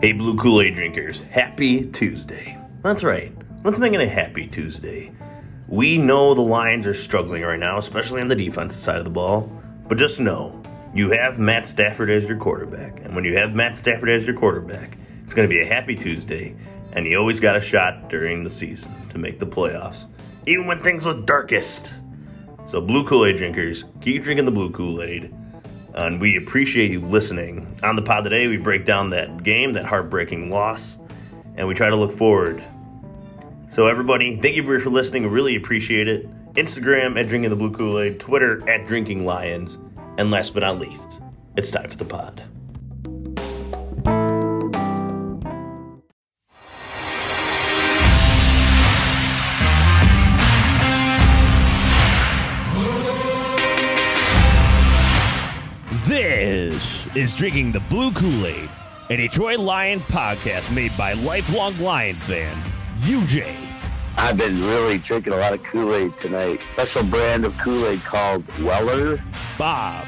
Hey, Blue Kool Aid drinkers, happy Tuesday. That's right, let's make it a happy Tuesday. We know the Lions are struggling right now, especially on the defensive side of the ball, but just know you have Matt Stafford as your quarterback. And when you have Matt Stafford as your quarterback, it's going to be a happy Tuesday, and you always got a shot during the season to make the playoffs, even when things look darkest. So, Blue Kool Aid drinkers, keep drinking the Blue Kool Aid. And we appreciate you listening. On the pod today, we break down that game, that heartbreaking loss, and we try to look forward. So, everybody, thank you for, listening. Really appreciate it. Instagram at Drinking the Blue Kool Aid, Twitter at Drinking Lions, and last but not least, it's time for the pod. This is Drinking the Blue Kool Aid, a Detroit Lions podcast made by lifelong Lions fans. UJ, I've been really drinking a lot of Kool-Aid tonight. Special brand of Kool-Aid called Weller. Bob,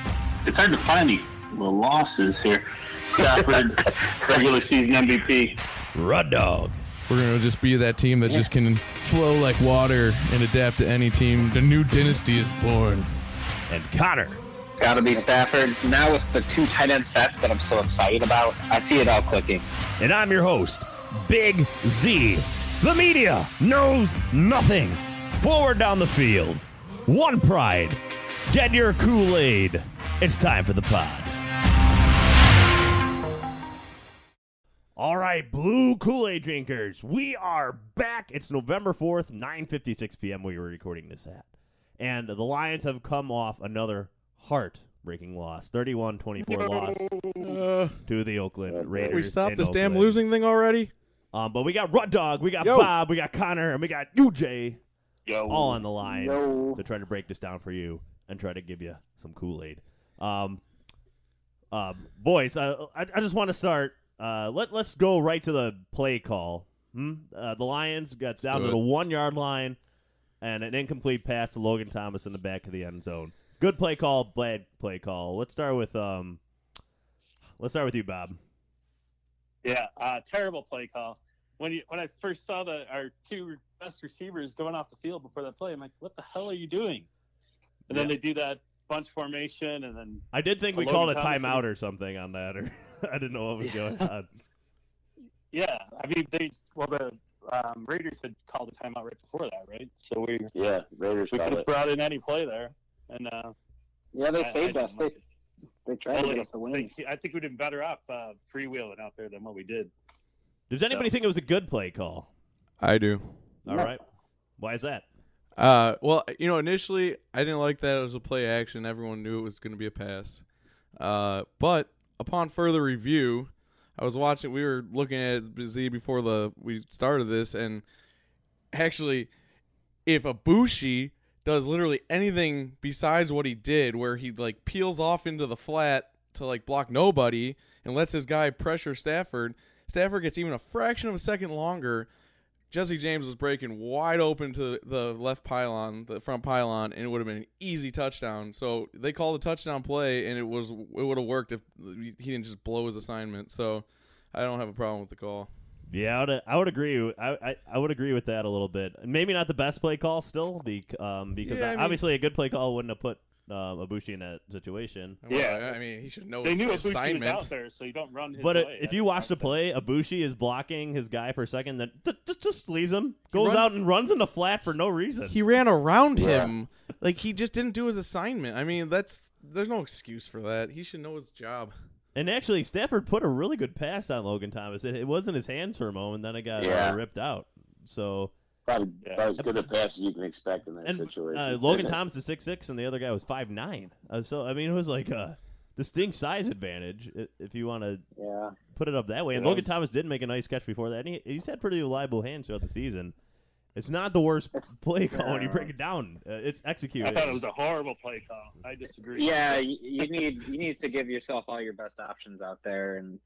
It's hard to find the, the losses here. Stafford, regular season MVP. Rud Dog, We're gonna just be that team that just can flow like water and adapt to any team. The new dynasty is born. and Connor. Got to be Stafford. Now with the two tight end sets that I'm so excited about, I see it all clicking. And I'm your host, Big Z. The media knows nothing. Forward down the field. One pride. Get your Kool Aid. It's time for the pod. All right, blue Kool Aid drinkers, we are back. It's November 4th, 9.56 p.m. We were recording this at. And the Lions have come off another heart-breaking loss. 31-24 loss Uh, to the Oakland Raiders. we stopped in this damn losing thing already. Um, but we got Rud Dog, we got Yo. Bob, we got Connor, and we got UJ Yo. all on the line Yo. to try to break this down for you and try to give you some Kool Aid. Um, um, boys, I, I, I just want to start. Uh, let let's go right to the play call. Hmm? Uh, the Lions got down do to the one yard line and an incomplete pass to Logan Thomas in the back of the end zone. Good play call, bad play call. Let's start with um. Let's start with you, Bob. Yeah, uh, terrible play call. When you when I first saw the our two best receivers going off the field before that play, I'm like, what the hell are you doing? And then they do that bunch formation, and then I did think we called a timeout or something on that, or I didn't know what was going on. yeah, I mean they well the um, Raiders had called a timeout right before that, right? So we Yeah, Raiders we could have brought in any play there, and uh, Yeah, they I- I saved didn't us. They, they tried Well, to get us the win. I think we'd been better off uh, freewheeling out there than what we did. Does anybody So- think it was a good play call? I do. All No. right. Why is that? Uh, well, you know, initially I didn't like that it was a play action. Everyone knew it was going to be a pass. Uh, but upon further review, I was watching. We were looking at Z before the we started this, and actually, if Abushi does literally anything besides what he did, where he like peels off into the flat to like block nobody and lets his guy pressure Stafford, Stafford gets even a fraction of a second longer. Jesse James was breaking wide open to the left pylon, the front pylon, and it would have been an easy touchdown. So they called a touchdown play, and it was it would have worked if he didn't just blow his assignment. So I don't have a problem with the call. Yeah, I would, I would agree. with- I, I I would agree with that a little bit. Maybe not the best play call still, be, um, because Yeah, I mean- obviously a good play call wouldn't have put um, Abushi in that situation. Yeah. I mean he should know They his knew Abushi was out there, so you don't run his But uh, if you watch the play, Abushi is blocking his guy for a second, then t- t- just leaves him, goes runs- out and runs in the flat for no reason. He ran around Yeah. him like he just didn't do his assignment. I mean that's there's no excuse for that. He should know his job. And actually, Stafford put a really good pass on Logan Thomas. It, it wasn't his hands for a moment, then it got uh, ripped out. So About, Yeah. about as good a pass as you can expect in that And situation. uh, Logan Thomas is six six, and the other guy was five nine. Uh, so I mean, it was like a distinct size advantage if you want to Yeah. put it up that way. And It Logan was- Thomas did make a nice catch before that, and he, he's had pretty reliable hands throughout the season. It's not the worst It's- play call when you break it down. Uh, it's executed. I thought it was a horrible play call. I disagree. Yeah, you, you need you need to give yourself all your best options out there, and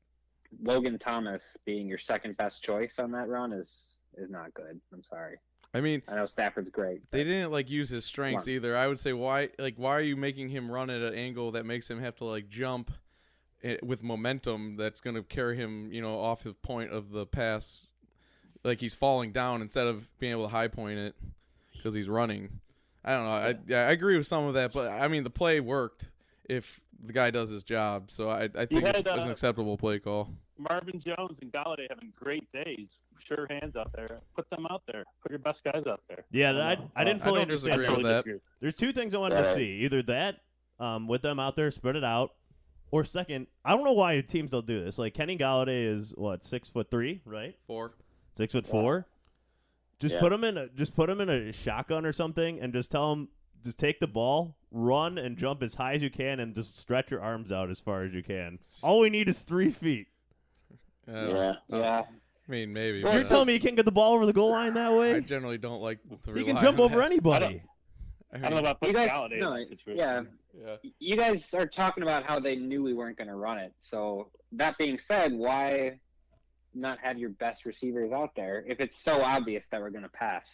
Logan Thomas being your second best choice on that run is is not good. I'm sorry. I mean, I know Stafford's great. they didn't like use his strengths either. I would say why like why are you making him run at an angle that makes him have to like jump eh, with momentum that's going to carry him, you know, off his point of the pass like he's falling down instead of being able to high point it cuz he's running. I don't know. I yeah, I agree with some of that, but I mean the play worked if the guy does his job. So I I think had, it's, it's an uh, acceptable play call. Marvin Jones and Golladay having great days. Sure hands out there. Put them out there. Put your best guys out there. yeah, I, I didn't fully don't understand. disagree So with that. disagree. There's two things I wanted to see: either that um, with them out there, spread it out, or second, I don't know why teams don't do this. Like Kenny Golladay is what six foot three, right? 4 Six foot four. Just Yeah. put him in. A, just put him in a shotgun or something, and just tell him just take the ball, run and jump as high as you can, and just stretch your arms out as far as you can. All we need is three feet. Yeah. Yeah, I mean, maybe. You're uh, telling me you can't get the ball over the goal line that way? I generally don't like to You can jump over that. anybody. I I mean, don't know about You guys- no, in that situation. yeah. yeah. you guys are talking about how they knew we weren't going to run it. So that being said, why not have your best receivers out there if it's so obvious that we're going to pass?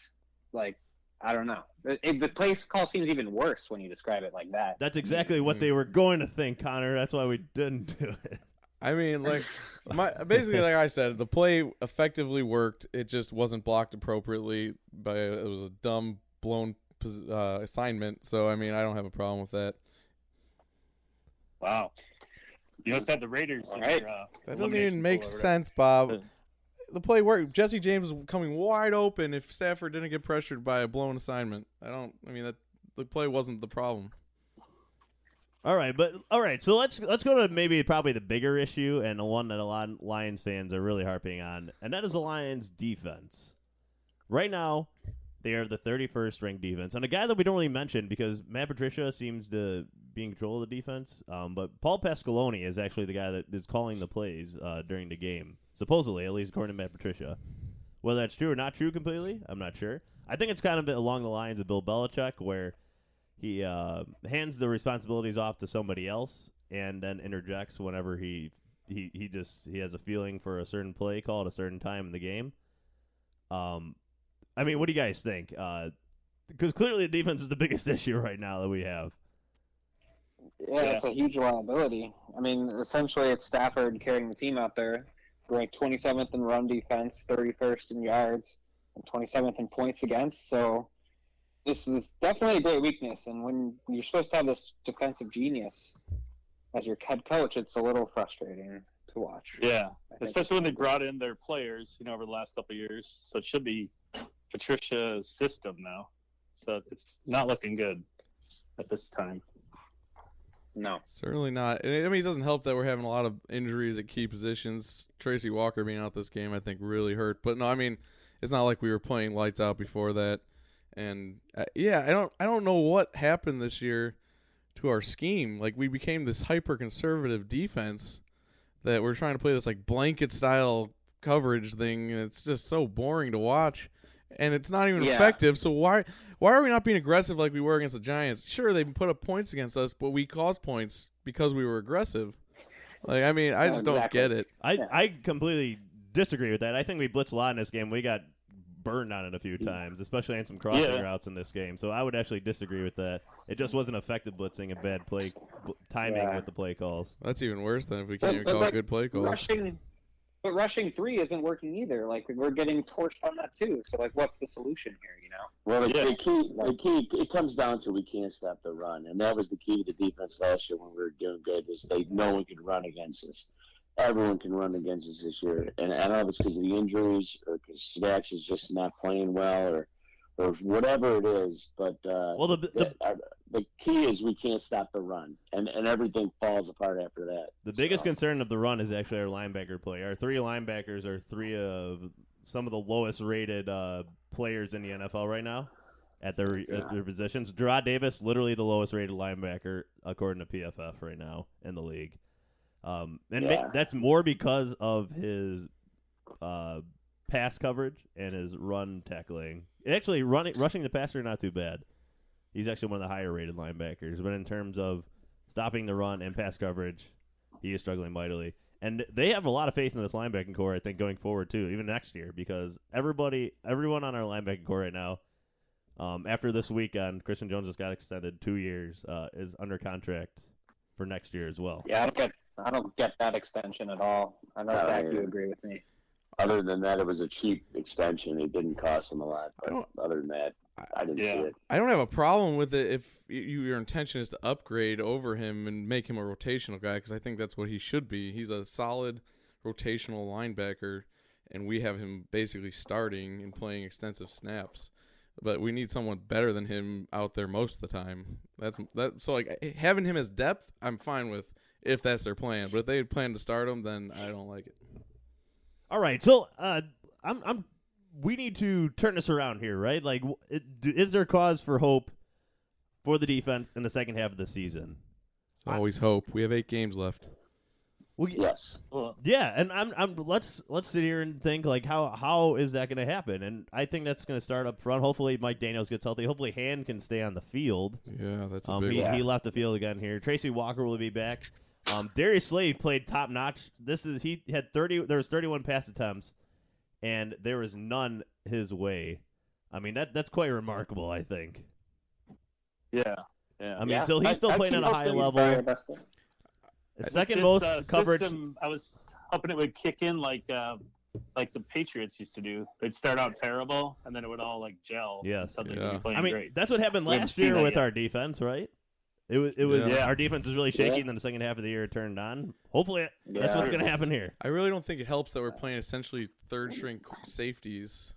Like, I don't know. It, the place call seems even worse when you describe it like that. That's exactly what they were going to think, Connor. That's why we didn't do it. I mean, like my basically, like I said, the play effectively worked. It just wasn't blocked appropriately. By it was a dumb, blown uh, assignment. So I mean, I don't have a problem with that. Wow. You also had the Raiders. in Right. your, uh, That doesn't even make pool over there. sense, Bob. The play worked. Jesse James was coming wide open if Stafford didn't get pressured by a blown assignment. I don't. I mean, that the play wasn't the problem. All right, but all right. So let's let's go to maybe probably the bigger issue and the one that a lot of Lions fans are really harping on, and that is the Lions' defense. Right now, they are the 31st ranked defense, and a guy that we don't really mention because Matt Patricia seems to be in control of the defense. Um, but Paul Pasqualoni is actually the guy that is calling the plays uh, during the game, supposedly, at least according to Matt Patricia. Whether that's true or not true completely, I'm not sure. I think it's kind of along the lines of Bill Belichick, where he uh, hands the responsibilities off to somebody else and then interjects whenever he he he just he has a feeling for a certain play call at a certain time in the game. Um, I mean, what do you guys think? Because clearly the defense is the biggest issue right now that we have. Yeah, it's a huge liability. I mean, essentially, it's Stafford carrying the team out there. We're ranked 27th in run defense, 31st in yards, and 27th in points against. So this is definitely a great weakness. And when you're supposed to have this defensive genius as your head coach, it's a little frustrating to watch. Yeah, especially when they brought in their players, you know, over the last couple of years. So it should be Patricia's system now. So it's not looking good at this time. No. Certainly not. And, I mean, it doesn't help that we're having a lot of injuries at key positions. Tracy Walker being out this game, I think, really hurt. But no, I mean, it's not like we were playing lights out before that. And uh, yeah, I don't, I don't know what happened this year to our scheme. Like we became this hyper conservative defense that we're trying to play this like blanket style coverage thing, and it's just so boring to watch. And it's not even Yeah. effective. So why why are we not being aggressive like we were against the Giants? Sure, they put up points against us, but we caused points because we were aggressive. Like I mean, I Yeah, just don't get it. I I completely disagree with that. I think we blitzed a lot in this game. We got burned on it a few times, especially on some crossing Yeah. routes in this game. So I would actually disagree with that. It just wasn't effective blitzing and bad play bl- timing Yeah. with the play calls. That's even worse than if we can't even but, call like, good play calls. Rushing, but rushing three isn't working either. Like we're getting torched on that too. So like, what's the solution here? You know? Well, the, Yeah. the key, the key, it comes down to we can't stop the run, and that was the key to the defense last year when we were doing good. Is they no one could run against us. Everyone can run against us this year, and I don't know if it's because of the injuries or because Snacks is just not playing well, or or whatever it is. But uh, Well, the, the the, uh, the key is we can't stop the run, and and everything falls apart after that. The biggest concern of the run is actually our linebacker play. Our three linebackers are three of some of the lowest rated uh, players in the NFL right now at their at their positions. Jarrad Davis, literally the lowest rated linebacker according to PFF right now in the league. Um, and ma- that's more because of his uh, pass coverage and his run tackling. Actually, running rushing the passer not too bad. He's actually one of the higher rated linebackers, but in terms of stopping the run and pass coverage, he is struggling mightily. And they have a lot of faith in this linebacking core, I think, going forward too, even next year, because everybody, everyone on our linebacking core right now, um, after this weekend, Christian Jones just got extended two years, uh, is under contract for next year as well. Yeah, I don't get I don't get that extension at all. I know Uh, Zach, you agree with me. Other than that, it was a cheap extension. It didn't cost them a lot. I don't- But other than that, I didn't Yeah. see it. I don't have a problem with it if you, your intention is to upgrade over him and make him a rotational guy because I think that's what he should be. He's a solid rotational linebacker, and we have him basically starting and playing extensive snaps. But we need someone better than him out there most of the time. That's that. So like having him as depth, I'm fine with if that's their plan. But if they plan to start him, then I don't like it. All right, so uh, I'm, I'm, we need to turn this around here, right? Like, it, do- is there cause for hope for the defense in the second half of the season? So always hope. We have eight games left. Well, Yes. Yeah, and I'm, I'm. Let's let's sit here and think like how how is that going to happen? And I think that's going to start up front. Hopefully, Mike Daniels gets healthy. Hopefully, Hand can stay on the field. Yeah, that's a Um, big he, one. he left the field again here. Tracy Walker will be back. Um, Darius Slay played top notch. This is he had thirty. There was thirty one pass attempts, and there was none his way. I mean that that's quite remarkable. I think. yeah, yeah. I mean, Yeah. so he's still I playing at a high level. probably our best player. Second This, most uh, coverage. system, I was hoping it would kick in like uh, like the Patriots used to do. They'd start out terrible, and then it would all like gel. Yes. suddenly Yeah. they'd be playing I mean, great. that's what happened last year with yet. our defense, right? It was it was Yeah. our defense was really shaky, Yeah. and then the second half of the year it turned on. Hopefully, that's Yeah. what's going to happen here. I really don't think it helps that we're playing essentially third string safeties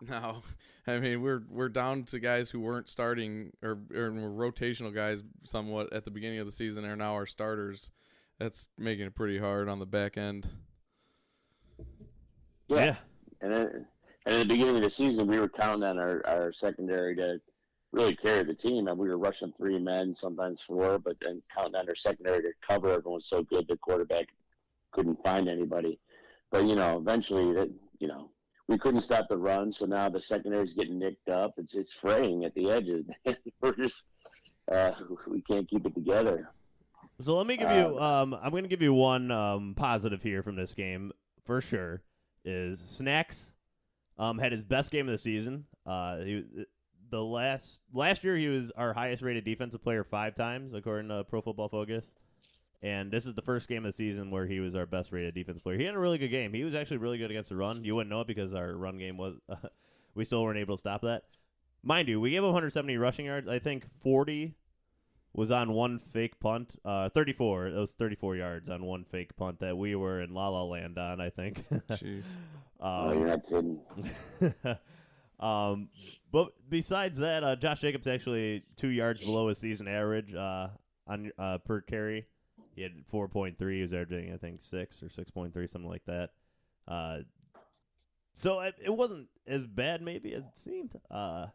now. I mean, we're we're down to guys who weren't starting or, or were rotational guys somewhat at the beginning of the season are now our starters. That's making it pretty hard on the back end. Yeah. And then, and at the beginning of the season, we were counting on our, our secondary to really carry the team, and we were rushing three men, sometimes four, but then counting on our secondary to cover everyone was so good the quarterback couldn't find anybody. But you know, eventually, that you know, we couldn't stop the run, so now the secondary's getting nicked up. It's it's fraying at the edges. we're just uh, we can't keep it together. So let me give you. Um, I'm going to give you one um, positive here from this game for sure. Is Snacks um, had his best game of the season. Uh, he was- the last last year he was our highest rated defensive player five times according to Pro Football Focus, and this is the first game of the season where he was our best rated defensive player. He had a really good game. He was actually really good against the run. You wouldn't know it because our run game was we still weren't able to stop that. Mind you, we gave him 170 rushing yards. I think 40 was on one fake punt. Uh, 34. It was 34 yards on one fake punt that we were in La La Land on. I think. Jeez. oh, you're um, not kidding. um, but besides that, uh, Josh Jacobs actually two yards below his season average uh, on uh, per carry. He had 4.3. He was averaging, I think, six or 6.3, something like that. Uh, so it, it wasn't as bad, maybe as it seemed. Uh,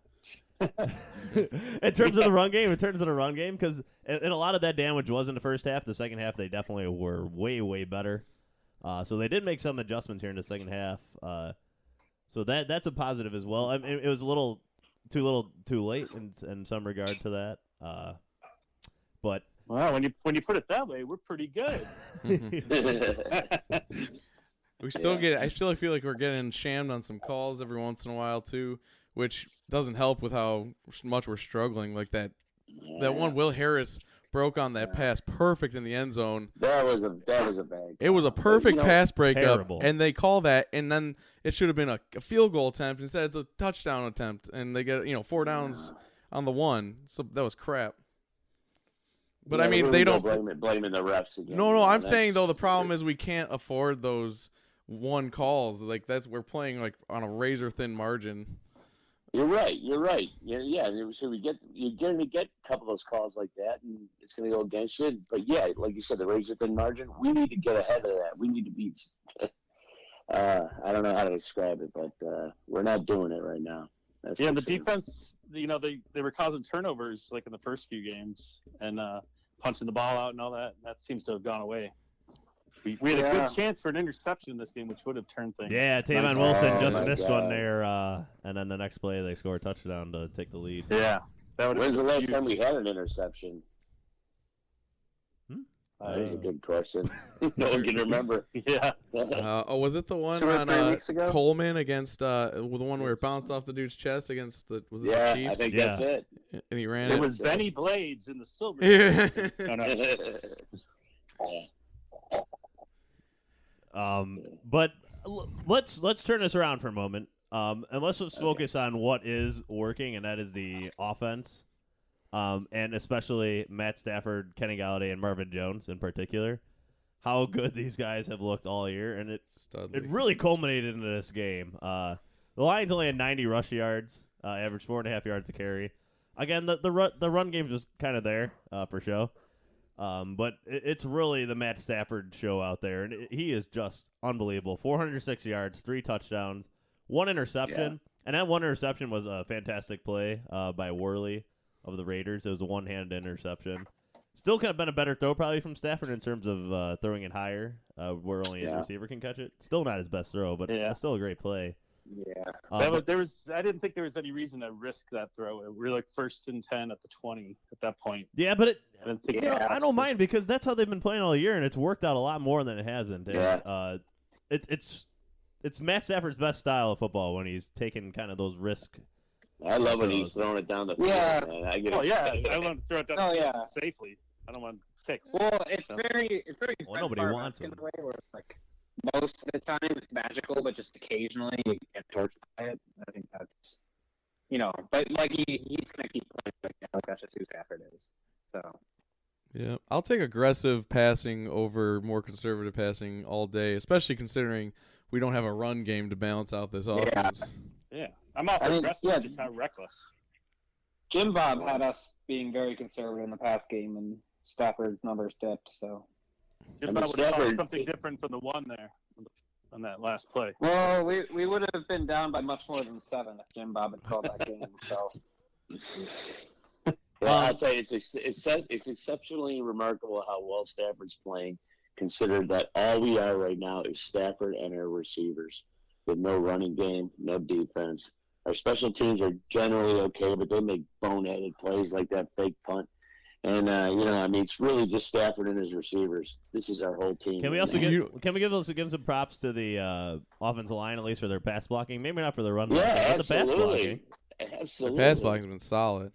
in terms of the run game, in terms of the run game, because and a lot of that damage was in the first half. The second half, they definitely were way, way better. Uh, so they did make some adjustments here in the second half. Uh, so that that's a positive as well. I mean, it was a little too little, too late in in some regard to that. Uh, but Well, when you when you put it that way, we're pretty good. We still Yeah. get. I still feel like we're getting shammed on some calls every once in a while too, which doesn't help with how much we're struggling. Like that, that one Will Harris broke on that pass perfect in the end zone. That was a that was a bad. It was a call. But, perfect you know, pass breakup, Terrible. and they call that, and then it should have been a, a field goal attempt. Instead, it's a touchdown attempt, and they get you know four downs on the one. So that was crap. But I mean, we're they don't. blame it, blaming the refs again. No, no, I'm saying though the problem is we can't afford those one calls. Like that's we're playing like on a razor thin margin. You're right. You're right. Yeah, yeah. So we get you're going to get a couple of those calls like that, and it's going to go against you. But yeah, like you said, the razor thin margin. We need to get ahead of that. We need to be. uh, I don't know how to describe it, but uh, we're not doing it right now. That's Yeah, the sure. defense, you know, they, they were causing turnovers like in the first few games and uh, punching the ball out and all that. That seems to have gone away. We, we had a good chance for an interception in this game, which would have turned things. Yeah, Tavon nice. Wilson Oh, just missed God. one there, uh, and then the next play they score a touchdown to take the lead. Yeah, that would. When's the last time we had an interception? Hmm? Uh, that is a Uh, good question. no one can remember. Yeah, Uh, oh, was it the one Two on uh. Coleman against uh, the one where it bounced off the dude's chest against the was it yeah, the I think Yeah. that's it. and he ran it it. was Benny Blades in the silver. Yeah. Um, but l- let's let's turn this around for a moment. Um, and let's just focus on what is working, and that is the offense. Um, and especially Matt Stafford, Kenny Golladay, and Marvin Jones in particular. How good these guys have looked all year, and it Studley. it really culminated in this game. Uh, the Lions only had 90 rush yards, uh, averaged four and a half yards a carry. Again, the the run, the run game's just kind of there uh, for show. Um, but it, it's really the Matt Stafford show out there, and he is just unbelievable. 406 yards, three touchdowns, one interception, and that one interception was a fantastic play uh, by Worley of the Raiders. It was a one-handed interception. Still could have been a better throw probably from Stafford in terms of uh, throwing it higher, uh, where only his Yeah. receiver can catch it. Still not his best throw, but Yeah. still a great play. Yeah. Um, That was, there was. I didn't think there was any reason to risk that throw. We were like first and ten at the twenty at that point. yeah, but it, I didn't think you know, I don't mind because that's how they've been playing all year, and it's worked out a lot more than it hasn't. And, Yeah. Uh, it, it's it's Matt Stafford's best style of football when he's taking kind of those risk. I love when he's throwing it down the field. Yeah. Man. I get Oh yeah. I want to throw it down Oh, the field yeah. safely. I don't want to fix. Well, it's So- very, it's very. Well, nobody wants Favre-esque him. in a way where it's like most of the time it's magical, but just occasionally you get torched by it. I think that's, you know, but like he, he's gonna keep playing like that. Like that's just who Stafford is. So Yeah, I'll take aggressive passing over more conservative passing all day, especially considering we don't have a run game to balance out this offense. Yeah, I'm off I mean, aggressive, yeah. just not reckless. Jim Bob had us being very conservative in the past game, and Stafford's numbers dipped. So Just I mean, thought would have Stafford- something different from the one there on that last play. well, we we would have been down by much more than seven if Jim Bob had called that game. So Yeah, Um, I'll tell you, it's ex- it's it's exceptionally remarkable how well Stafford's playing, considered that all we are right now is Stafford and our receivers, with no running game, no defense. Our special teams are generally okay, but they make boneheaded plays like that fake punt. And uh, you know, I mean, it's really just Stafford and his receivers. This is our whole team. Can we also now. give You- can we give those give some props to the uh, offensive line at least for their pass blocking? Maybe not for the run, Yeah, blocking, but the pass blocking. absolutely. The Absolutely. pass blocking's been solid.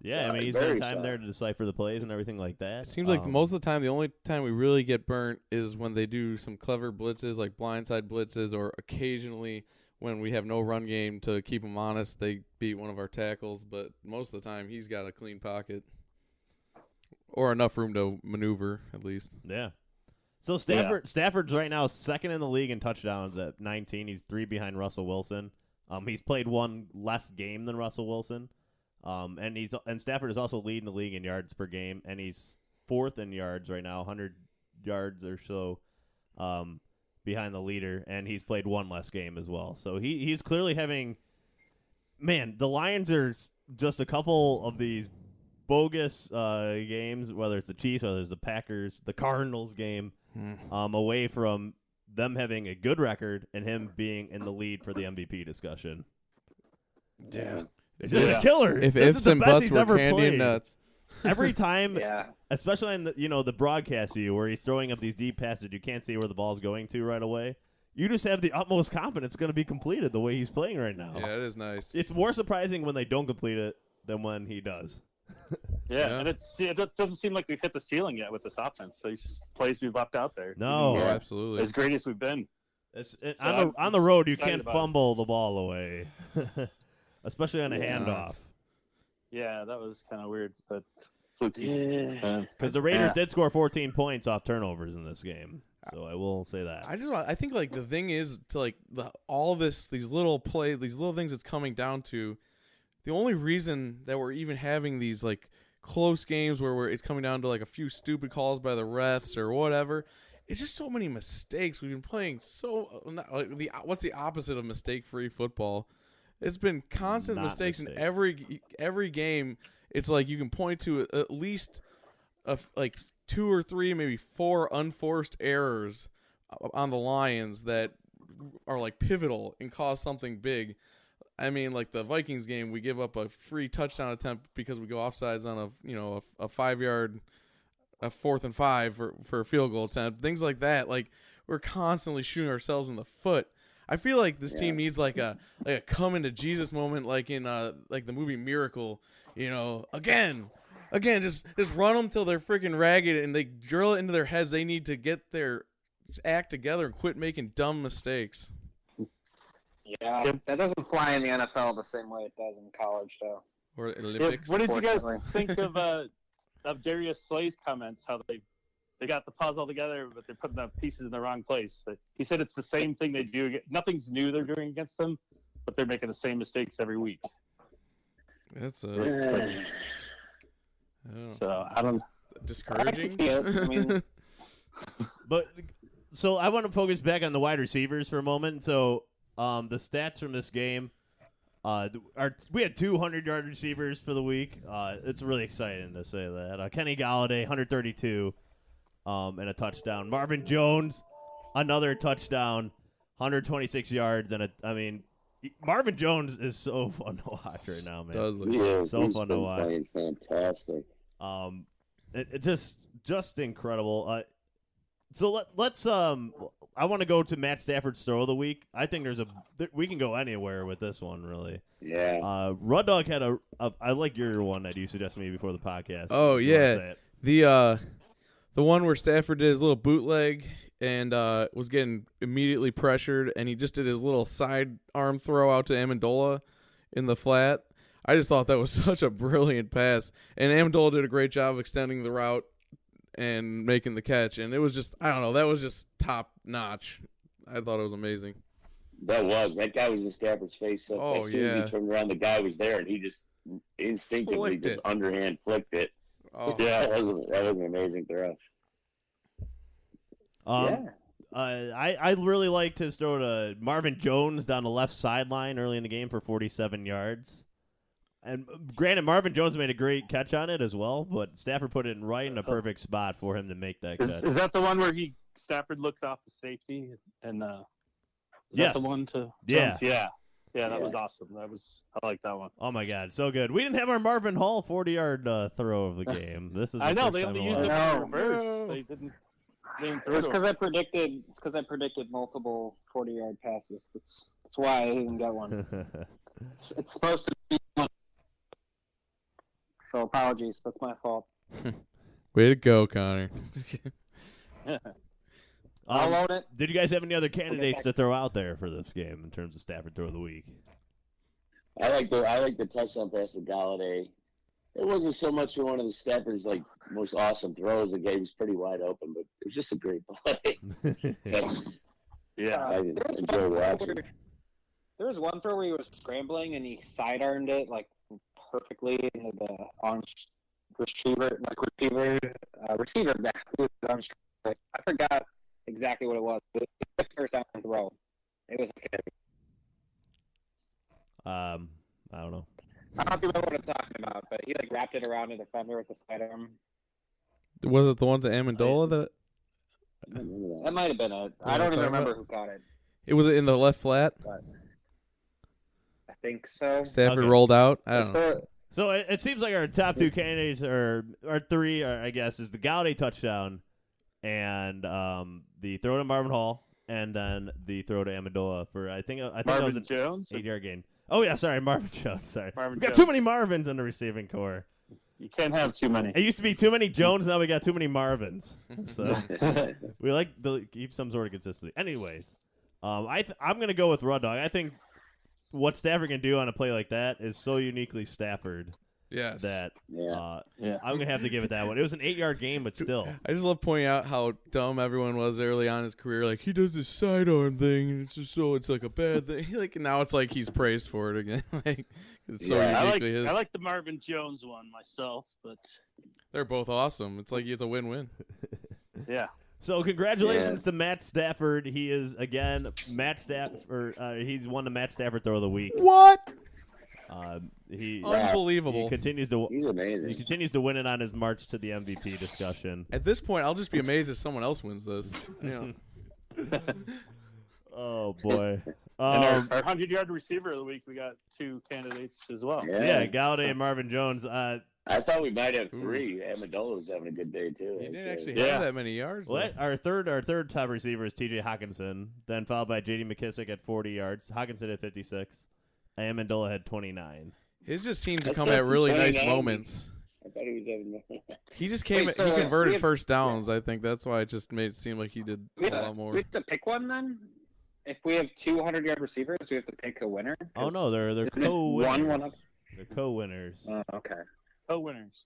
Yeah, I mean he's got very time there to decipher the plays and everything like that. It seems like Um, most of the time, the only time we really get burnt is when they do some clever blitzes, like blindside blitzes, or occasionally when we have no run game to keep them honest, they beat one of our tackles. But most of the time, he's got a clean pocket or enough room to maneuver, at least. Yeah. So Stafford Stafford's right now second in the league in touchdowns at 19. He's three behind Russell Wilson. Um, he's played one less game than Russell Wilson. Um, and he's and Stafford is also leading the league in yards per game, and he's fourth in yards right now, 100 yards or so, um, behind the leader, and he's played one less game as well. So he he's clearly having. Man, the Lions are just a couple of these bogus uh, games, whether it's the Chiefs, whether it's the Packers, the Cardinals game, um, away from them having a good record and him being in the lead for the MVP discussion. Yeah. It's just Yeah. a killer. If this ifs is the and best buts he's were ever candy played. and nuts. Every time, yeah, especially in the you know the broadcast view where he's throwing up these deep passes, you can't see where the ball's going to right away. You just have the utmost confidence it's going to be completed the way he's playing right now. Yeah, it is nice. It's more surprising when they don't complete it than when he does. Yeah, Yeah. and it's it doesn't seem like we've hit the ceiling yet with this offense. These plays we've left out there. No. oh, Yeah. absolutely. as great as we've been. It's, it, So on I'm the on the road, you can't about it. fumble the ball away, especially on a Yeah. handoff. Yeah, that was kind of weird, but fluky. Yeah. Uh, Because the Raiders Yeah. did score 14 points off turnovers in this game, so I will say that. I just want- I think like the thing is to like the all this these little play these little things it's coming down to the only reason that we're even having these like close games where we're, it's coming down to like a few stupid calls by the refs or whatever it's just so many mistakes. We've been playing so uh, not, like the what's the opposite of mistake-free football? It's been constant Not mistakes in every every game. It's like you can point to at least a like two or three, maybe four unforced errors on the Lions that are like pivotal and cause something big. I mean, like the Vikings game, we give up a free touchdown attempt because we go offsides on a you know a, a five yard, a fourth and five for for a field goal attempt. Things like that. Like we're constantly shooting ourselves in the foot. I feel like this team needs like a like a come into Jesus moment, like in uh like the movie Miracle. You know, again, again, just just run them till they're freaking ragged and they drill it into their heads. They need to get their act together and quit making dumb mistakes. Yeah, that doesn't fly in the NFL the same way it does in college, though. Or Yeah, Olympics. what did you guys think of uh, of Darius Slay's comments? How they they got the puzzle together, but they're putting the pieces in the wrong place. That- He said it's the same thing they do. Nothing's new they're doing against them, but they're making the same mistakes every week. That's uh, Yeah. I don't know, So I don't. discouraging. see. I mean- But so I want to focus back on the wide receivers for a moment. So um, the stats from this game, uh, our we had 200 yard receivers for the week. Uh, it's really exciting to say that. Uh, Kenny Golladay 132, um, and a touchdown. Marvin Jones, another touchdown, 126 yards, and a. I mean, Marvin Jones is so fun to watch right now, man. Does look- He is. So He's fun to watch. playing fantastic. Um, it, it just just incredible. Uh, so let let's um, I want to go to Matt Stafford's throw of the week. I think there's a there, we can go anywhere with this one really. Yeah. Uh, Rud Dog had a, a I like your one that you suggested me before the podcast. Oh, yeah. The uh the one where Stafford did his little bootleg and uh was getting immediately pressured and he just did his little side arm throw out to Amendola in the flat. I just thought that was such a brilliant pass. And Amendola did a great job of extending the route and making the catch and it was just I don't know, that was just top notch. I thought it was amazing. That was that guy was in Stafford's face. So Oh, as soon as he turned around, the guy was there, and he just instinctively Flicked just it. underhand flicked it. Oh, Yeah, that was that was an amazing throw. Um, yeah, uh, I I really liked his throw to Marvin Jones down the left sideline early in the game for 47 yards. And granted, Marvin Jones made a great catch on it as well, but Stafford put it in right in a perfect spot for him to make that Is, catch. is that the one where he Stafford looked off the safety and uh, is Yes. that the one to Yeah. Jones? yeah yeah that Yeah. was awesome. That was I like that one. Oh my God, so good. We didn't have our Marvin Hall 40 yard uh, throw of the game. This is I know they time only in a used it while. In reverse. No. They didn't. They didn't throw It's because I predicted. It's because I predicted multiple forty-yard passes. That's that's why I didn't get one. It's, it's supposed to be one. So apologies. That's my fault. way to go, Connor. I'll Um, own it. did you guys have any other candidates to throw out there for this game in terms of Stafford throw of the week? I like the I like the touchdown pass to Golladay. It wasn't so much one of the Stafford's like most awesome throws. The game was pretty wide open, but it was just a great play. Yeah. I Uh, there enjoy watching. where- There was one throw where he was scrambling and he sidearmed it like perfectly into the on receiver, like receiver, uh, receiver back. with the arm strength. I forgot exactly what it was. It was the first down throw. It was like um, I don't know. I don't know if you remember what I'm talking about, but he like wrapped it around a defender with the sidearm. Was it the one to Amendola that I That that. might have been it. I don't even remember about? who caught it. it was in the left flat? I think so. Stafford Okay. rolled out. I don't know. So it, it seems like our top two candidates are our three, are, I guess, is the Galladay touchdown and um, the throw to Marvin Hall, and then the throw to Amendola for I think I think that was Marvin an Jones. eight yard gain. Oh yeah, sorry, Marvin Jones. Sorry, Marvin we got Jones. too many Marvins in the receiving core. You can't have too many. It used to be too many Jones. Now we got too many Marvins. So we like to keep some sort of consistency. Anyways, um, I th- I'm gonna go with Rud Dog. I think what Stafford can do on a play like that is so uniquely Stafford Yes. that yeah. uh, Yeah. I'm gonna have to give it that one. It was an eight yard game, but still. I just love pointing out how dumb everyone was early on in his career. Like he does this sidearm thing, and it's just so it's like a bad thing. Like now it's like he's praised for it again. like it's so Yeah, I like uniquely his. I like the Marvin Jones one myself, but They're both awesome. It's like it's a win-win. yeah. So congratulations to Matt Stafford. He is again Matt Stafford. Uh, he's won the Matt Stafford Throw of the Week. What? Uh, he Unbelievable. he continues to He's he continues to win it on his march to the MVP discussion. At this point, I'll just be amazed if someone else wins this. You know. Oh boy. And our, Um, our hundred yard receiver of the week, we got two candidates as well. Yeah. yeah, Golladay and Marvin Jones. Uh, I thought we might have three. Amendola was having a good day too. He didn't Okay. actually Yeah. have that many yards. well, our third our third top receiver is T.J. Hockenson, then followed by J.D. McKissic at 40 yards. Hockenson at 56. Amendola had 29. His just seemed to That's come at really nice 29. moments. I thought he was having. He just came. Wait, so, he uh, converted we have- first downs. I think that's why it just made it seem like he did a have, lot more. we have to pick one then. If we have two hundred yard receivers, we have to pick a winner. Oh no, they're they're co-winners. one one up? They're co-winners. Oh, okay. Co-winners.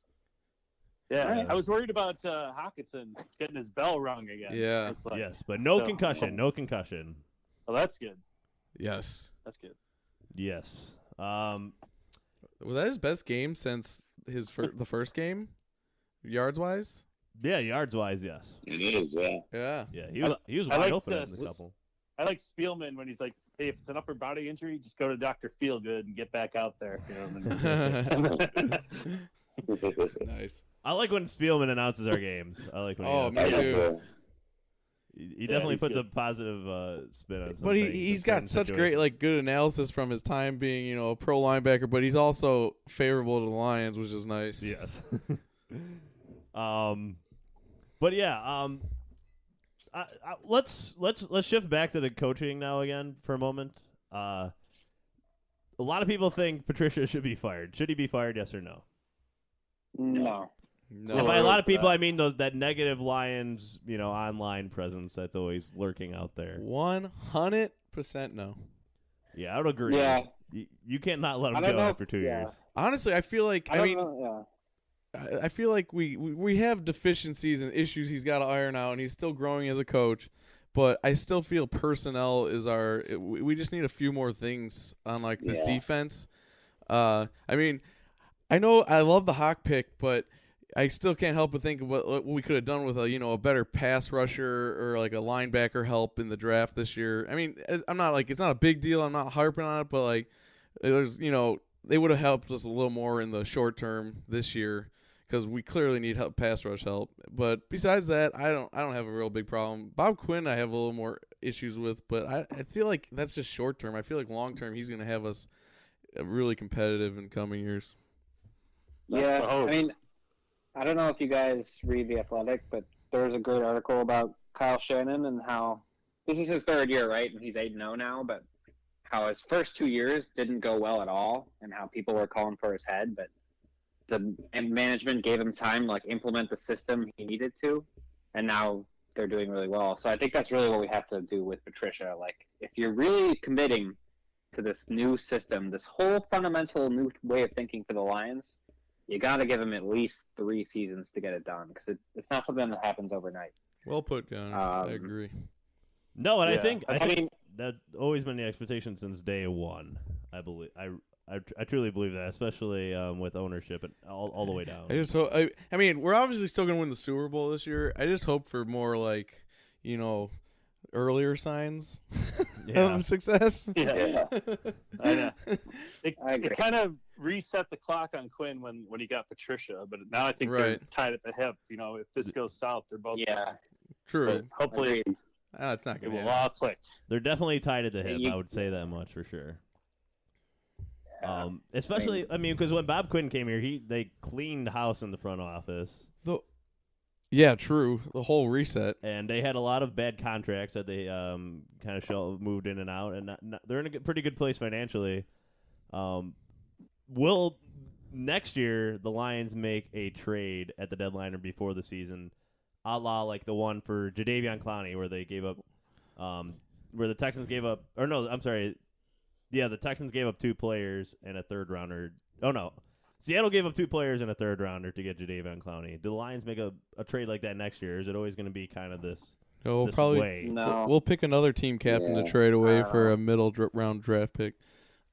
Yeah, Alright. I was worried about uh, Hockenson getting his bell rung again. Yeah. But- yes, but no So- concussion. No concussion. Oh, that's good. Yes. That's good. Yes. Um. Was that his best game since his fir- the first game, yards wise? Yeah, yards wise, yes. It is, yeah. Yeah. Yeah, he was he was wide like open to- in the couple. I like Spielman when he's like, "Hey, if it's an upper body injury, just go to Doctor Feelgood and get back out there." You know, nice. I like when Spielman announces our games. I like when he Oh, announces me too. Love He, he Yeah, definitely puts good. a positive uh, spin on something. But he he's got such great like good analysis from his time being you know a pro linebacker, but he's also favorable to the Lions, which is nice. Yes. um, but yeah. Um, I, I, let's let's let's shift back to the coaching now again for a moment. Uh, a lot of people think Patricia should be fired. Should he be fired? Yes or no? No. No. and by a lot of people, uh, I mean those that negative Lions, you know, online presence that's always lurking out there. One hundred percent no. Yeah, I would agree. Yeah. You, you can't not let I him go know after two yeah. years. Honestly, I feel like I, I, mean know, yeah. I I feel like we, we we have deficiencies and issues he's got to iron out, and he's still growing as a coach. But I still feel personnel is our. it- we we just need a few more things on like this Yeah. defense. Uh, I mean, I know I love the hawk pick, but I still can't help but think of what, what we could have done with a you know a better pass rusher or like a linebacker help in the draft this year. I mean, I- I'm not like it's not a big deal. I'm not harping on it, but like there's you know they would have helped us a little more in the short term this year because we clearly need help, pass rush help. But besides that, I don't I don't have a real big problem. Bob Quinn, I have a little more issues with, but I, I feel like that's just short term. I feel like long term, he's going to have us uh, really competitive in coming years. Yeah. I mean, I don't know if you guys read the Athletic, but there was a great article about Kyle Shanahan and how this is his third year, right? And he's eight zero oh now, but how his first two years didn't go well at all, and how people were calling for his head, but the management gave him time like implement the system he needed to, and now they're doing really well. So I think that's really what we have to do with Patricia. Like, if you're really committing to this new system, this whole fundamental new way of thinking for the Lions, you got to give him at least three seasons to get it done because it, it's not something that happens overnight. Well put, Gunner. Um, I agree. No, and I think I, I think mean- that's always been the expectation since day one. I believe I I, I truly believe that, especially um, with ownership and all, all the way down. I just hope. I, I mean, we're obviously still going to win the Super Bowl this year. I just hope for more like, you know, earlier signs Yeah. of success. yeah, Yeah. I know. It, I agree. it kind of reset the clock on Quinn when when he got Patricia, but now I think they're tied at the hip. You know, if this goes south, they're both Yeah, True. But hopefully, Agreed. Ah, it's not it going to will all click. They're definitely tied at the hip. You- I would say that much for sure. Um, especially, I mean, because when Bob Quinn came here, he they cleaned house in the front office, The, yeah, true. The whole reset. and they had a lot of bad contracts that they um, kind of show, moved in and out, and not, not, they're in a good, pretty good place financially. Um, will next year the Lions make a trade at the deadline or before the season, a la like the one for Jadeveon Clowney, where they gave up, um, where the Texans gave up, or no, I'm sorry, yeah, the Texans gave up two players and a third rounder. Oh no, Seattle gave up two players and a third rounder to get Jadeveon Clowney. Do the Lions make a, a trade like that next year? Is it always going to be kind of this No, we'll this probably way? No. we'll, we'll pick another team captain Yeah. to trade away for a middle dr- round draft pick.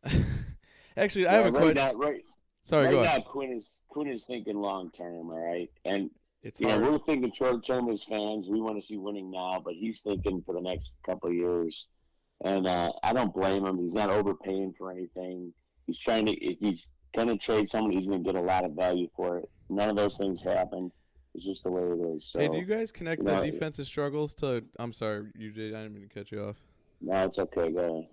Actually, I have a right question. Now, right, Sorry, right go now, ahead. Quinn is Quinn is thinking long term, all right. And It's Yeah, we're thinking short term as fans. We want to see winning now, but he's thinking for the next couple of years. And uh, I don't blame him. He's not overpaying for anything. He's trying to. He's going to trade someone, he's going to get a lot of value for it. None of those things happen. It's just the way it is. So hey, do you guys connect you the defensive struggles to? I'm sorry, you did. I didn't mean to cut you off. no, it's okay. Go ahead.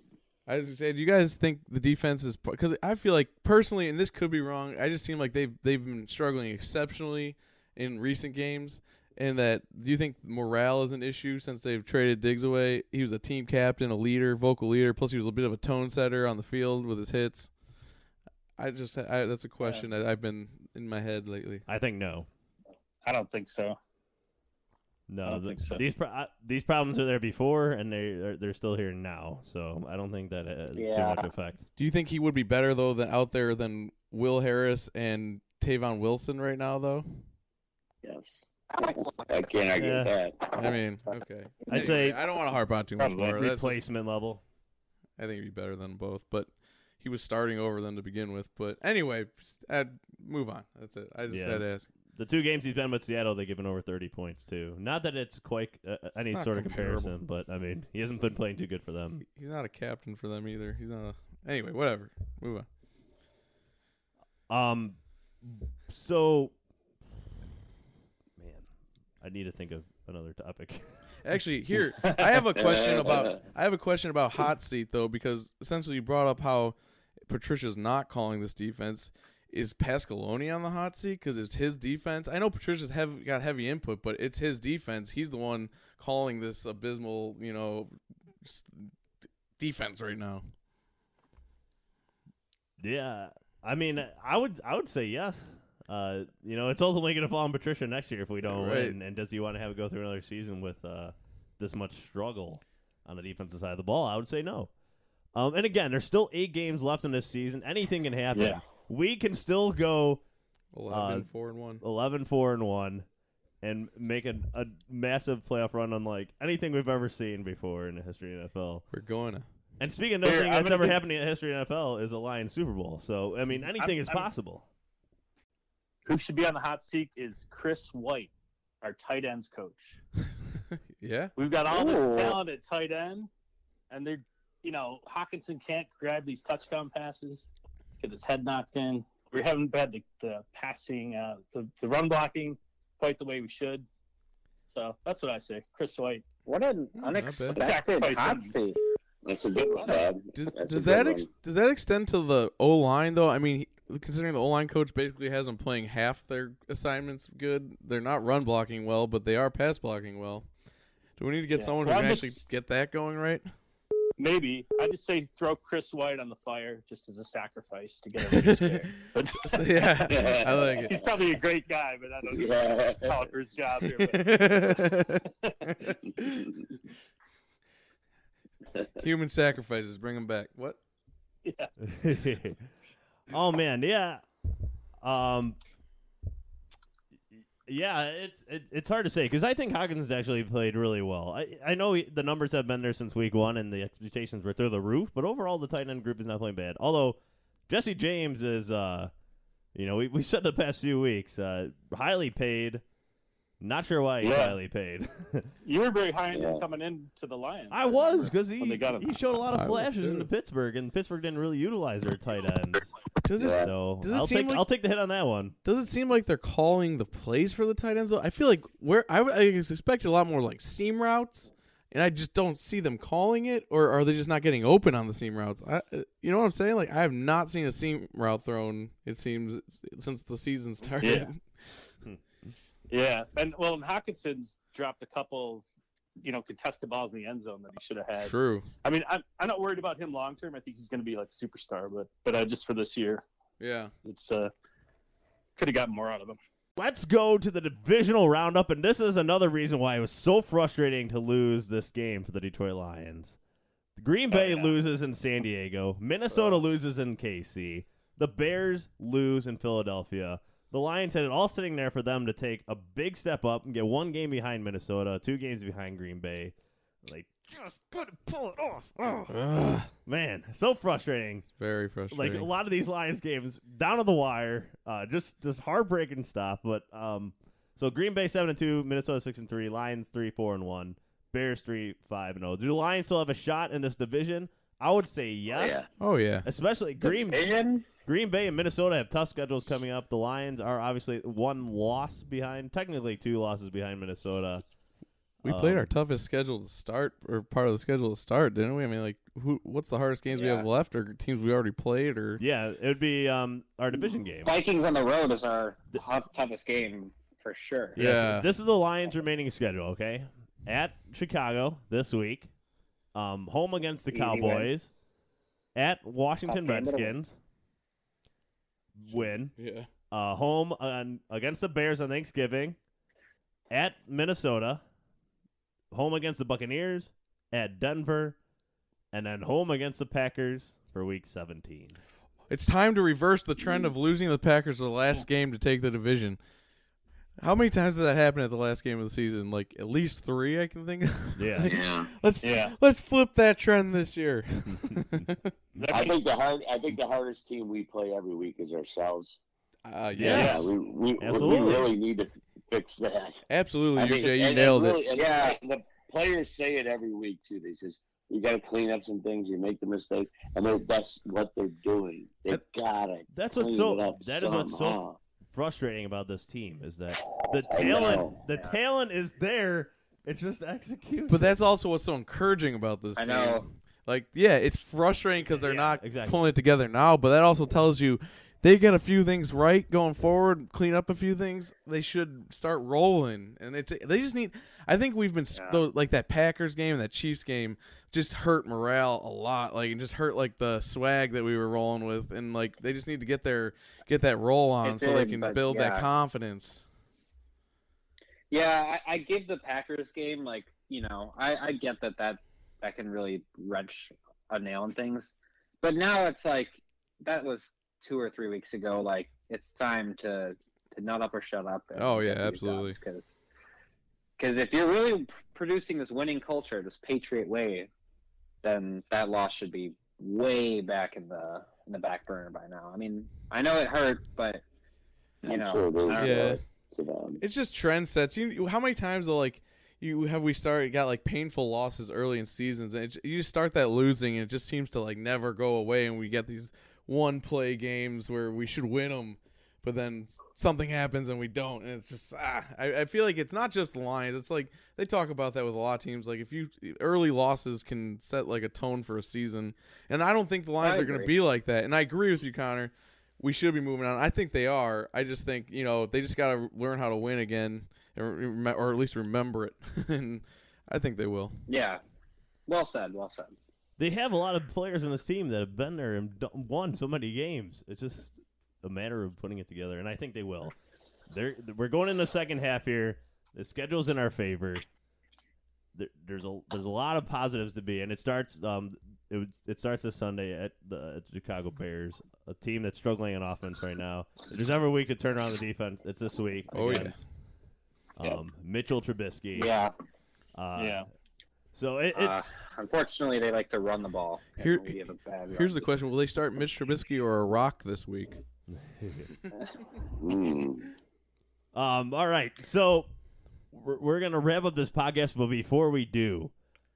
I was gonna say, do you guys think the defense is because I feel like personally, and this could be wrong. I just seem like they've they've been struggling exceptionally in recent games, and that do you think morale is an issue since they've traded Diggs away? He was a team captain, a leader, vocal leader. Plus, he was a bit of a tone setter on the field with his hits. I just I, that's a question that I've been in my head lately. I think no. I don't think so. I No, don't th- think so. these pro- uh, these problems are there before, and they they're, they're still here now. So I don't think that has Yeah. too much effect. Do you think he would be better though than out there than Will Harris and Tavon Wilson right now though? Yes. I can't argue Yeah. that. I mean, okay. I'd say I don't want to harp on too much probably more. That's just- Replacement level. I think he'd be better than both, but he was starting over them to begin with. But anyway, add, move on. That's it. I just Yeah. had to ask. The two games he's been with Seattle, they've given over 30 points too. Not that it's quite uh, any sort of comparison, but I mean, he hasn't been playing too good for them. He's not a captain for them either. He's not a. Anyway, whatever. Move on. Um, so man, I need to think of another topic. Actually, here I have a question about. I have a question about hot seat though, because essentially you brought up how Patricia's not calling this defense. Is Pasqualoni on the hot seat because it's his defense? I know Patricia's have got heavy input, but it's his defense. He's the one calling this abysmal, you know, defense right now. yeah, I mean, I would I would say yes. Uh, you know, it's ultimately going to fall on Patricia next year if we don't Right. win. And does he want to have it go through another season with uh, this much struggle on the defensive side of the ball? I would say no. Um, and again, there's still eight games left in this season. Anything can happen. Yeah. We can still go 11, Uh, 4 and one. 11 4 and 1 and make a, a massive playoff run unlike anything we've ever seen before in the history of the NFL. We're going to. And speaking of nothing that's ever be- happened in the history of the NFL is a Lions Super Bowl. So, I mean, anything I'm- is I'm- possible. Who should be on the hot seat is Chris White, our tight ends coach. yeah. We've got all Ooh. this talent at tight end, and they're, you know, Hockenson can't grab these touchdown passes. Let's get his head knocked in. We haven't had the, the passing, uh, the, the run blocking quite the way we should. So that's what I say. Chris White. What an not bad. unexpected hot seat. That's a good one, Bob. Does, does good that one. ex- does that extend to the O line though? I mean, considering the O line coach basically has them playing half their assignments good, they're not run blocking well, but they are pass blocking well. Do we need to get Yeah. someone Well, who can I'm actually just- get that going right? Maybe I just say throw Chris White on the fire just as a sacrifice to get him. scared. But So, yeah, I like he's probably a great guy, but I don't know Yeah. call his job here. But Human sacrifices, bring him back. What? yeah. oh man, yeah. Um yeah, it's it, it's hard to say because I think Hawkins has actually played really well. I I know he, the numbers have been there since week one and the expectations were through the roof, but overall the tight end group is not playing bad. Although Jesse James is, uh, you know, we we said the past few weeks, uh, highly paid. Not sure why he's Yeah. highly paid. You were very high on him Yeah. coming into the Lions. I was because he got he showed a lot of I flashes too. in Pittsburgh, and Pittsburgh didn't really utilize their tight ends. Does it Yeah. So Does it I'll seem take like- I'll take the hit on that one. does it seem like they're calling the plays for the tight ends though? I feel like where I, I expected a lot more like seam routes, and I just don't see them calling it, or are they just not getting open on the seam routes? I, uh, you know what I'm saying? Like I have not seen a seam route thrown. It seems since the season started. Yeah, and well, and Hockenson's dropped a couple, you know, contested balls in the end zone that he should have had. True. I mean, I'm I'm not worried about him long term. I think he's going to be like a superstar, but but uh, just for this year, Yeah. it's uh could have gotten more out of him. Let's go to the divisional roundup, and this is another reason why it was so frustrating to lose this game for the Detroit Lions. Green Bay yeah. loses in San Diego. Minnesota loses in KC. The Bears lose in Philadelphia. The Lions had it all sitting there for them to take a big step up and get one game behind Minnesota, two games behind Green Bay. They just couldn't pull it off. Oh, Ugh, man, so frustrating. very frustrating. Like a lot of these Lions games, down to the wire, uh, just just heartbreaking stuff. But um, So Green Bay seven and two, Minnesota six and three, Lions three four and one, Bears three five and zero. Do the Lions still have a shot in this division? I would say yes. yeah. Oh yeah. Especially Green Division? Green Bay and Minnesota have tough schedules coming up. The Lions are obviously one loss behind, technically two losses behind Minnesota. We played Um, our toughest schedule to start, or part of the schedule to start, didn't we? I mean, like, who? What's the hardest games we have left, or teams we already played, or Yeah, it would be um, our division game. Vikings on the road is our tou- toughest game for sure. Yes, Yeah. This is the Lions' remaining schedule, okay? At Chicago this week, um, home against the Easy win. Cowboys, at Washington Tough game, but a win. Redskins, win. yeah, Uh, home on, against the Bears on Thanksgiving, at Minnesota, home against the Buccaneers, at Denver, and then home against the Packers for Week 17. it's time to reverse the trend of losing the Packers the last game to take the division. How many times did that happen at the last game of the season? Like at least three, I can think. of. Yeah. Yeah. let's Yeah. let's flip that trend this year. I think the hard. I think the hardest team we play every week is ourselves. uh, Yeah. yes. Yeah, we we, we really need to fix that. absolutely, I UJ, think- you and- and nailed it. really- and Yeah. The players say it every week too. They says you got to clean up some things. You make the mistake, and they, that's what they're doing. They That- gotta. That's what's so it up that is what's so somehow. Frustrating about this team is that the oh, talent know. the talent is there. It's just execution. But that's also what's so encouraging about this I team. know. Like, yeah, it's frustrating because they're Yeah, not exactly. pulling it together now, but that also tells you they get a few things right going forward, clean up a few things. They should start rolling, and it's they just need. I think we've been s Yeah. those, like that Packers game, and that Chiefs game, just hurt morale a lot. Like, it just hurt like the swag that we were rolling with, and like they just need to get their get that roll on It so they can build that confidence. Yeah, I, I give the Packers game like you know I, I get that that that can really wrench a nail in things, but now it's like that was two or three weeks ago. Like it's time to to nut up or shut up. and Oh, yeah, absolutely. jobs, Because if you're really producing this winning culture, this Patriot way, then that loss should be way back in the in the back burner by now. I mean, I know it hurt, but you I'm know, sure it is. I Yeah. know. It's just trend sets. You how many times though like you have we started got like painful losses early in seasons and it, you start that losing and it just seems to like never go away and we get these one play games where we should win them but then something happens and we don't and it's just ah, I, I feel like it's not just the Lions it's like they talk about that with a lot of teams like if you early losses can set like a tone for a season and I don't think the Lions I are going to be like that and I agree with you Connor we should be moving on. I think they are. I just think you know they just got to learn how to win again, or, or at least remember it. and I think they will. Yeah. Well said. Well said. they have a lot of players on this team that have been there and won so many games. It's just a matter of putting it together, and I think they will. They're, we're going in the second half here. The schedule's in our favor. There, there's a there's a lot of positives to be, and it starts um it it starts this Sunday at the at the Chicago Bears, a team that's struggling on offense right now. If there's ever a week to turn around the defense, it's this week. Oh, yeah. against, Um, Mitchell Trubisky. Yeah. Uh, Yeah. So it, Uh, it's unfortunately, they like to run the ball. Here- we have a bad Here's the question: Will they start Mitch Trubisky or a Rock this week? Mm, Um, all right, so we're, we're gonna wrap up this podcast, but before we do,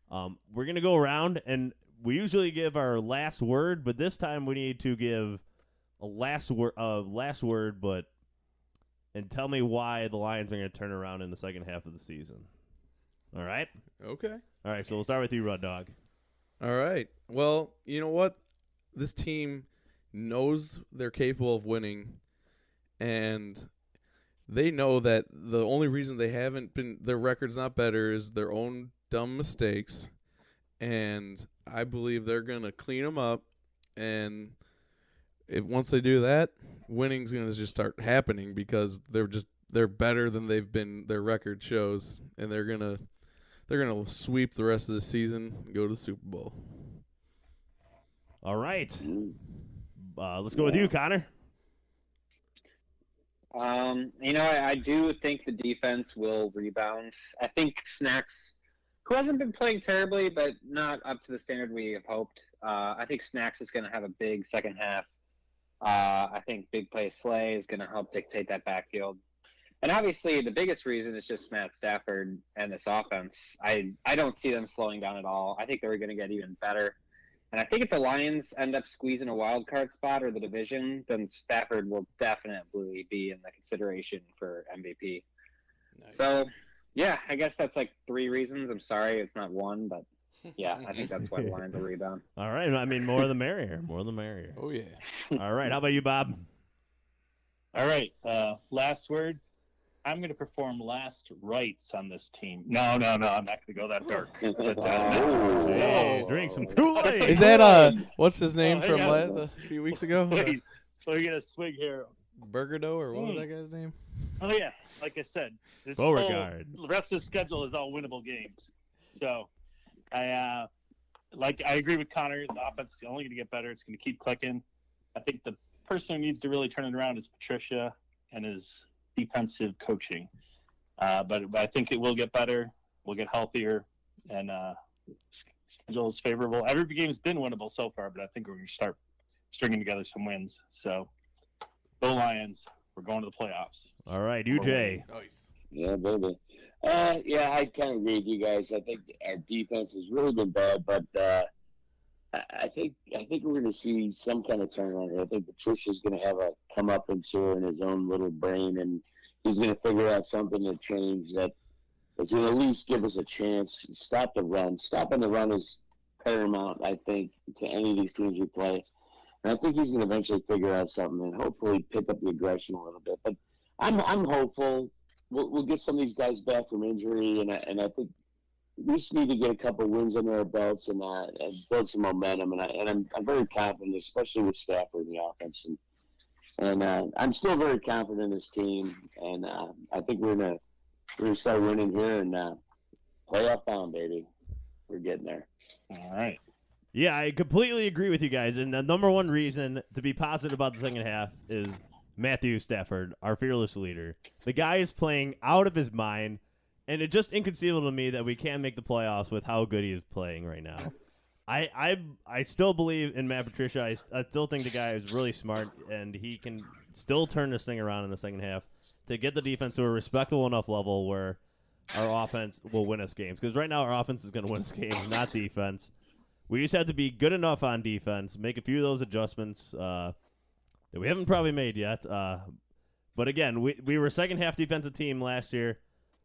um, we're gonna go around and we usually give our last word, but this time we need to give a last word, uh, last word, but and tell me why the Lions are gonna turn around in the second half of the season. All right, Okay. all right. So we'll start with you, Rud Dog. All right. Well, you know what? This team knows they're capable of winning, and they know that the only reason they haven't been their record's not better is their own dumb mistakes, and I believe they're gonna clean them up, and if once they do that, winning's gonna just start happening because they're just they're better than they've been. Their record shows, and they're gonna they're gonna sweep the rest of the season and go to the Super Bowl. All right, mm. Uh, let's go with you, Connor. Um, you know, I, I do think the defense will rebound. I think Snacks, who hasn't been playing terribly, but not up to the standard we have hoped. Uh, I think Snacks is going to have a big second half. Uh, I think Big Play Slay is going to help dictate that backfield. And obviously, the biggest reason is just Matt Stafford and this offense. I I don't see them slowing down at all. I think they're going to get even better. And I think if the Lions end up squeezing a wild card spot or the division, then Stafford will definitely be in the consideration for MVP. Nice. So, yeah, I guess that's like three reasons. I'm sorry it's not one, but yeah, I think that's why the Lions will rebound. All right. I mean, more the merrier. More the merrier. oh yeah. All right. How about you, Bob? All right. Uh, last word. I'm going to perform last rites on this team. No, no, no. I'm not going to go that dark. But, uh, Oh. Hey, drink some Kool Aid. Is that uh what's his name Oh, from on. la- a few weeks ago? wait, so we get a swig here. Burgerdo or what was Mm. that guy's name? Oh yeah, like I said, this Beauregard. whole- the rest of the schedule is all winnable games. So, I uh, like I agree with Connor. The offense is only going to get better. It's going to keep clicking. I think the person who needs to really turn it around is Patricia and his defensive coaching. Uh, but, but I think it will get better. We'll get healthier, and uh, schedule is favorable. Every game's been winnable so far, but I think we're going to start stringing together some wins. So, go Lions! We're going to the playoffs. All right. UJ. Jay. Nice. Yeah, baby. Uh, yeah, I kind of agree with you guys. I think our defense has really been bad, but uh, I, think I think we're going to see some kind of turnaround. I think Patricia's going to have a come up into in his own little brain, and he's going to figure out something to change that is going to at least give us a chance. To stop the run. Stopping the run is paramount, I think, to any of these teams we play. And I think he's going to eventually figure out something and hopefully pick up the aggression a little bit. But I'm I'm hopeful we'll, we'll get some of these guys back from injury, and I, and I think we just need to get a couple wins under our belts and, uh, and build some momentum. And, I, and I'm, I'm very confident, especially with Stafford in the offense. And, and uh, I'm still very confident in this team, and uh, I think we're gonna we're gonna start winning here and uh, playoff bound, baby. We're getting there. All right. Yeah, I completely agree with you guys. And the number one reason to be positive about the second half is Matthew Stafford, our fearless leader. The guy is playing out of his mind, and it's just inconceivable to me that we can't make the playoffs with how good he is playing right now. I I I still believe in Matt Patricia. I, I still think the guy is really smart, and he can still turn this thing around in the second half to get the defense to a respectable enough level where our offense will win us games. Because right now our offense is going to win us games, not defense. We just have to be good enough on defense, make a few of those adjustments uh, that we haven't probably made yet. Uh, but again, we we were a second half defensive team last year.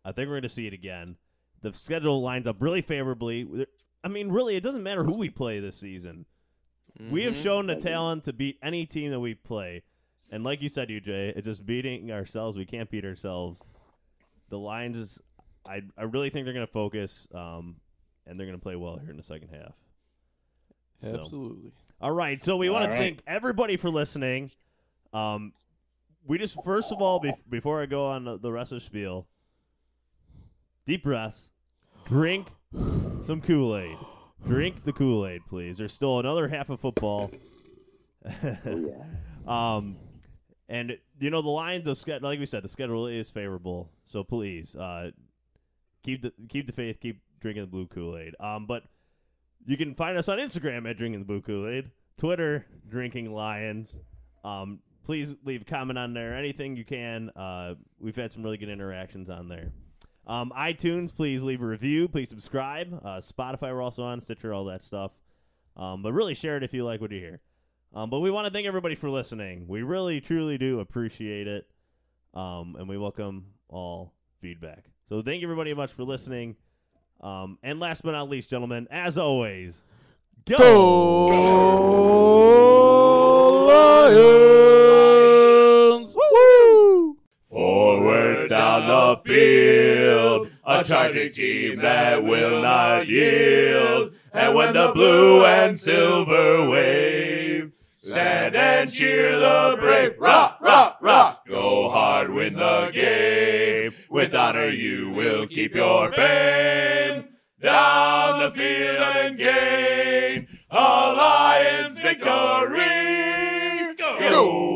I think we're going to see it again. The schedule lines up really favorably. I mean, really, it doesn't matter who we play this season. We have Mhm. shown the talent to beat any team that we play. And like you said, UJ, it's just beating ourselves. We can't beat ourselves. The Lions, is, I I really think they're going to focus, um, and they're going to play well here in the second half. So- Absolutely. all right, so we want All to right. thank everybody for listening. Um, we just first of all, bef- before I go on the, the rest of the spiel, deep breaths, drink some Kool Aid. Drink the Kool Aid, please. There's still another half of football. Oh, yeah. Um, and you know the line, the schedule, like we said, the schedule is favorable. So please, uh, keep the keep the faith, keep drinking the blue Kool Aid. Um, but you can find us on Instagram at drinking the blue Kool Aid, Twitter drinking lions. Um, please leave a comment on there, anything you can. Uh, we've had some really good interactions on there. Um, iTunes, please leave a review. Please subscribe. Uh, Spotify, we're also on Stitcher, all that stuff. Um, but really share it if you like what you hear. Um, but we want to thank everybody for listening. We really, truly do appreciate it. Um, and we welcome all feedback. So thank you everybody much for listening. Um, and last but not least, gentlemen, as always, go Lions! Woo! Forward down the field, a charging team that will not yield. And when the blue and silver wave, stand and cheer the brave. Rock, rock, rock, go hard, win the game. With honor you will keep your fame. Down the field and gain a Lions victory. Go! Lions!